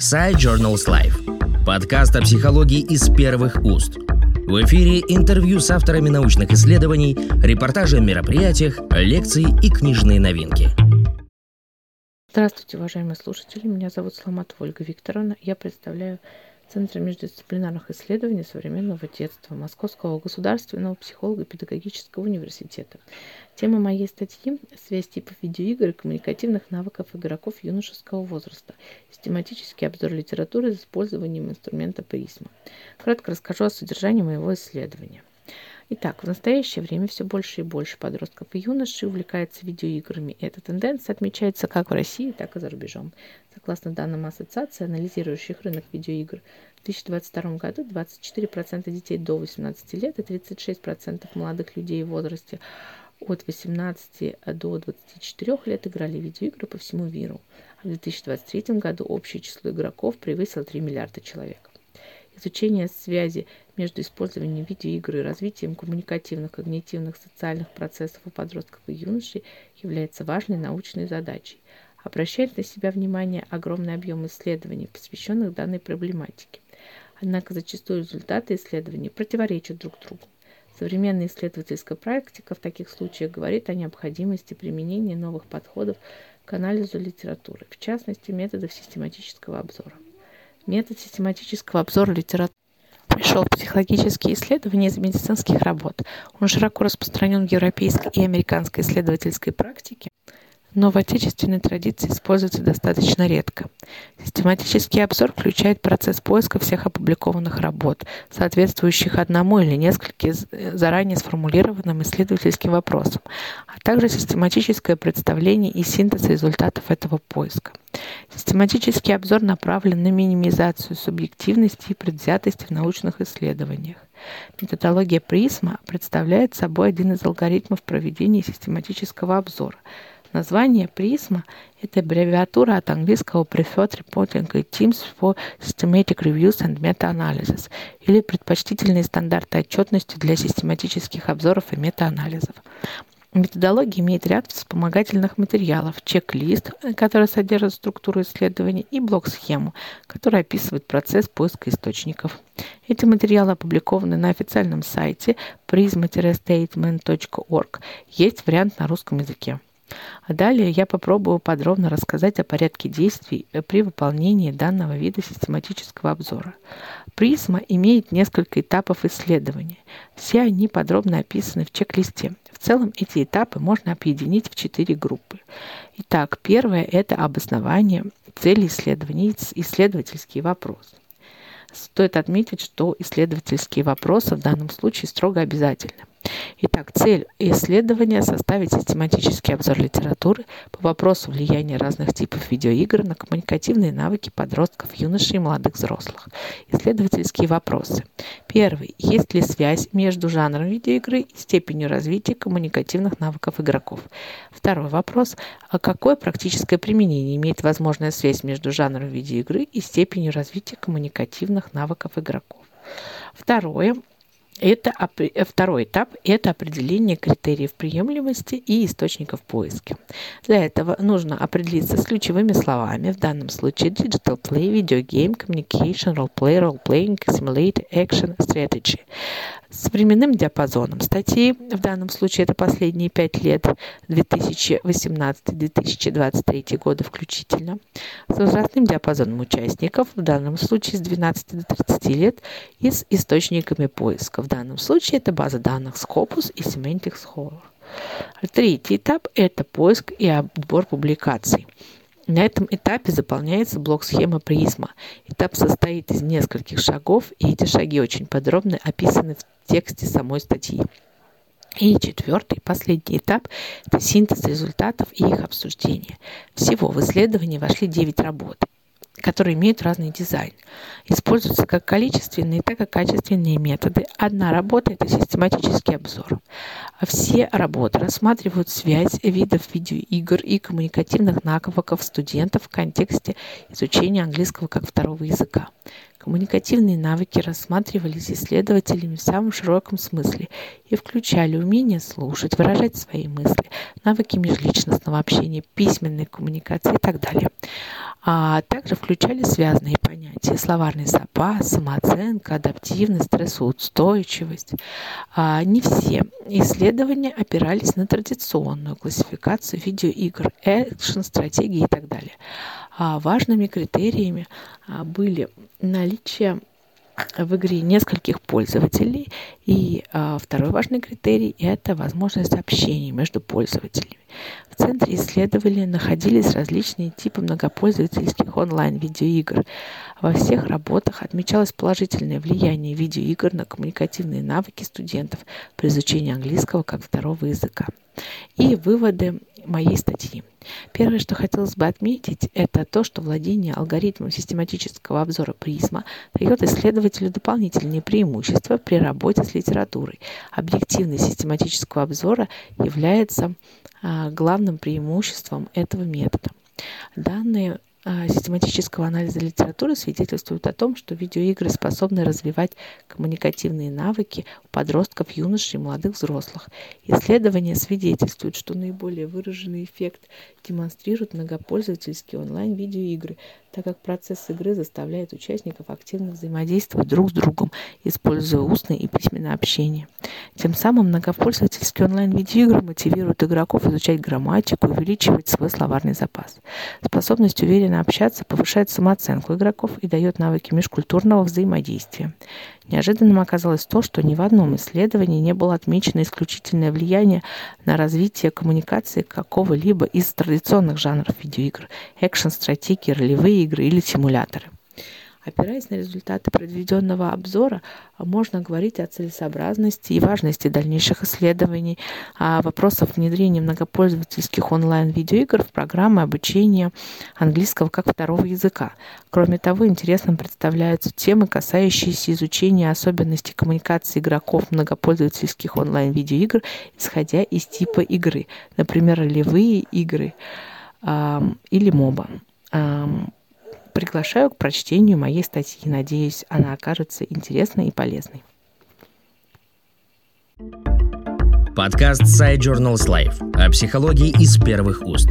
Side Journals Life. Подкаст о психологии из первых уст. В эфире интервью с авторами научных исследований, репортажи о мероприятиях, лекции и книжные новинки. Здравствуйте, уважаемые слушатели. Меня зовут Сломатова Ольга Викторовна. Я представляю Центра междисциплинарных исследований современного детства Московского государственного психолого-педагогического университета. Тема моей статьи – связь типов видеоигр и коммуникативных навыков игроков юношеского возраста. Систематический обзор литературы с использованием инструмента призма. Кратко расскажу о содержании моего исследования. Итак, в настоящее время все больше и больше подростков и юношей увлекается видеоиграми, и эта тенденция отмечается как в России, так и за рубежом. Согласно данным ассоциации, анализирующих рынок видеоигр, в 2022 году 24% детей до 18 лет и 36% молодых людей в возрасте от 18 до 24 лет играли в видеоигры по всему миру. А в 2023 году общее число игроков превысило 3 миллиарда человек. Изучение связи между использованием видеоигр и развитием коммуникативных, когнитивных, социальных процессов у подростков и юношей является важной научной задачей. Обращает на себя внимание огромный объем исследований, посвященных данной проблематике. Однако зачастую результаты исследований противоречат друг другу. Современная исследовательская практика в таких случаях говорит о необходимости применения новых подходов к анализу литературы, в частности методов систематического обзора. Метод систематического обзора литературы пришел в психологические исследования из медицинских работ. Он широко распространен в европейской и американской исследовательской практике но в отечественной традиции используется достаточно редко. Систематический обзор включает процесс поиска всех опубликованных работ, соответствующих одному или нескольким заранее сформулированным исследовательским вопросам, а также систематическое представление и синтез результатов этого поиска. Систематический обзор направлен на минимизацию субъективности и предвзятости в научных исследованиях. Методология PRISMA представляет собой один из алгоритмов проведения систематического обзора – Название PRISMA – это аббревиатура от английского Preferred Reporting Items for Systematic Reviews and Meta-Analysis или предпочтительные стандарты отчетности для систематических обзоров и метаанализов. Методология имеет ряд вспомогательных материалов, чек-лист, который содержит структуру исследования, и блок-схему, которая описывает процесс поиска источников. Эти материалы опубликованы на официальном сайте prisma-statement.org. Есть вариант на русском языке. Далее я попробую подробно рассказать о порядке действий э, при выполнении данного вида систематического обзора. Призма имеет несколько этапов исследования. Все они подробно описаны в чек-листе. В целом эти этапы можно объединить в четыре группы. Итак, первое – это обоснование цели исследования, исследовательский вопрос. Стоит отметить, что исследовательские вопросы в данном случае строго обязательны. Итак, цель исследования – составить систематический обзор литературы по вопросу влияния разных типов видеоигр на коммуникативные навыки подростков, юношей и молодых взрослых. Исследовательские вопросы. Первый. Есть ли связь между жанром видеоигры и степенью развития коммуникативных навыков игроков? Второй вопрос. А какое практическое применение имеет возможная связь между жанром видеоигры и степенью развития коммуникативных навыков игроков? Второе. Это э, второй этап – это определение критериев приемлемости и источников поиска. Для этого нужно определиться с ключевыми словами, в данном случае Digital Play, Video Game, Communication, Role Play, Role Playing, Simulate, Action, Strategy с временным диапазоном статьи, в данном случае это последние пять лет, 2018-2023 годы включительно, с возрастным диапазоном участников, в данном случае с 12 до 30 лет, и с источниками поиска. В данном случае это база данных Scopus и Semantic Scholar. Третий этап – это поиск и отбор публикаций. На этом этапе заполняется блок-схема призма. Этап состоит из нескольких шагов, и эти шаги очень подробно описаны в тексте самой статьи. И четвертый, последний этап – это синтез результатов и их обсуждение. Всего в исследование вошли 9 работ которые имеют разный дизайн. Используются как количественные, так и качественные методы. Одна работа – это систематический обзор. А все работы рассматривают связь видов видеоигр и коммуникативных навыков студентов в контексте изучения английского как второго языка. Коммуникативные навыки рассматривались исследователями в самом широком смысле и включали умение слушать, выражать свои мысли, навыки межличностного общения, письменной коммуникации и так далее. А также включали связанные понятия словарный запас, самооценка, адаптивность, стрессоустойчивость. А не все исследования опирались на традиционную классификацию видеоигр, экшен, стратегии и так далее. А важными критериями а, были наличие в игре нескольких пользователей. И а, второй важный критерий – это возможность общения между пользователями. В центре исследования находились различные типы многопользовательских онлайн-видеоигр. Во всех работах отмечалось положительное влияние видеоигр на коммуникативные навыки студентов при изучении английского как второго языка. И выводы моей статьи. Первое, что хотелось бы отметить, это то, что владение алгоритмом систематического обзора призма дает исследователю дополнительные преимущества при работе с литературой. Объективность систематического обзора является а, главным преимуществом этого метода. Данные а, систематического анализа литературы свидетельствуют о том, что видеоигры способны развивать коммуникативные навыки у подростков, юношей и молодых взрослых. Исследования свидетельствуют, что наиболее выраженный эффект демонстрируют многопользовательские онлайн-видеоигры, так как процесс игры заставляет участников активно взаимодействовать друг с другом, используя устное и письменное общение. Тем самым многопользовательские онлайн-видеоигры мотивируют игроков изучать грамматику и увеличивать свой словарный запас. Способность уверенно общаться повышает самооценку игроков и дает навыки межкультурного взаимодействия. Неожиданным оказалось то, что ни в одном исследовании не было отмечено исключительное влияние на развитие коммуникации какого-либо из традиционных жанров видеоигр – экшен, стратегии, ролевые игры или симуляторы – Опираясь на результаты проведенного обзора, можно говорить о целесообразности и важности дальнейших исследований о вопросах внедрения многопользовательских онлайн-видеоигр в программы обучения английского как второго языка. Кроме того, интересным представляются темы, касающиеся изучения особенностей коммуникации игроков многопользовательских онлайн-видеоигр, исходя из типа игры, например, ролевые игры или моба. Приглашаю к прочтению моей статьи. Надеюсь, она окажется интересной и полезной. Подкаст Side Journals Life о психологии из первых уст.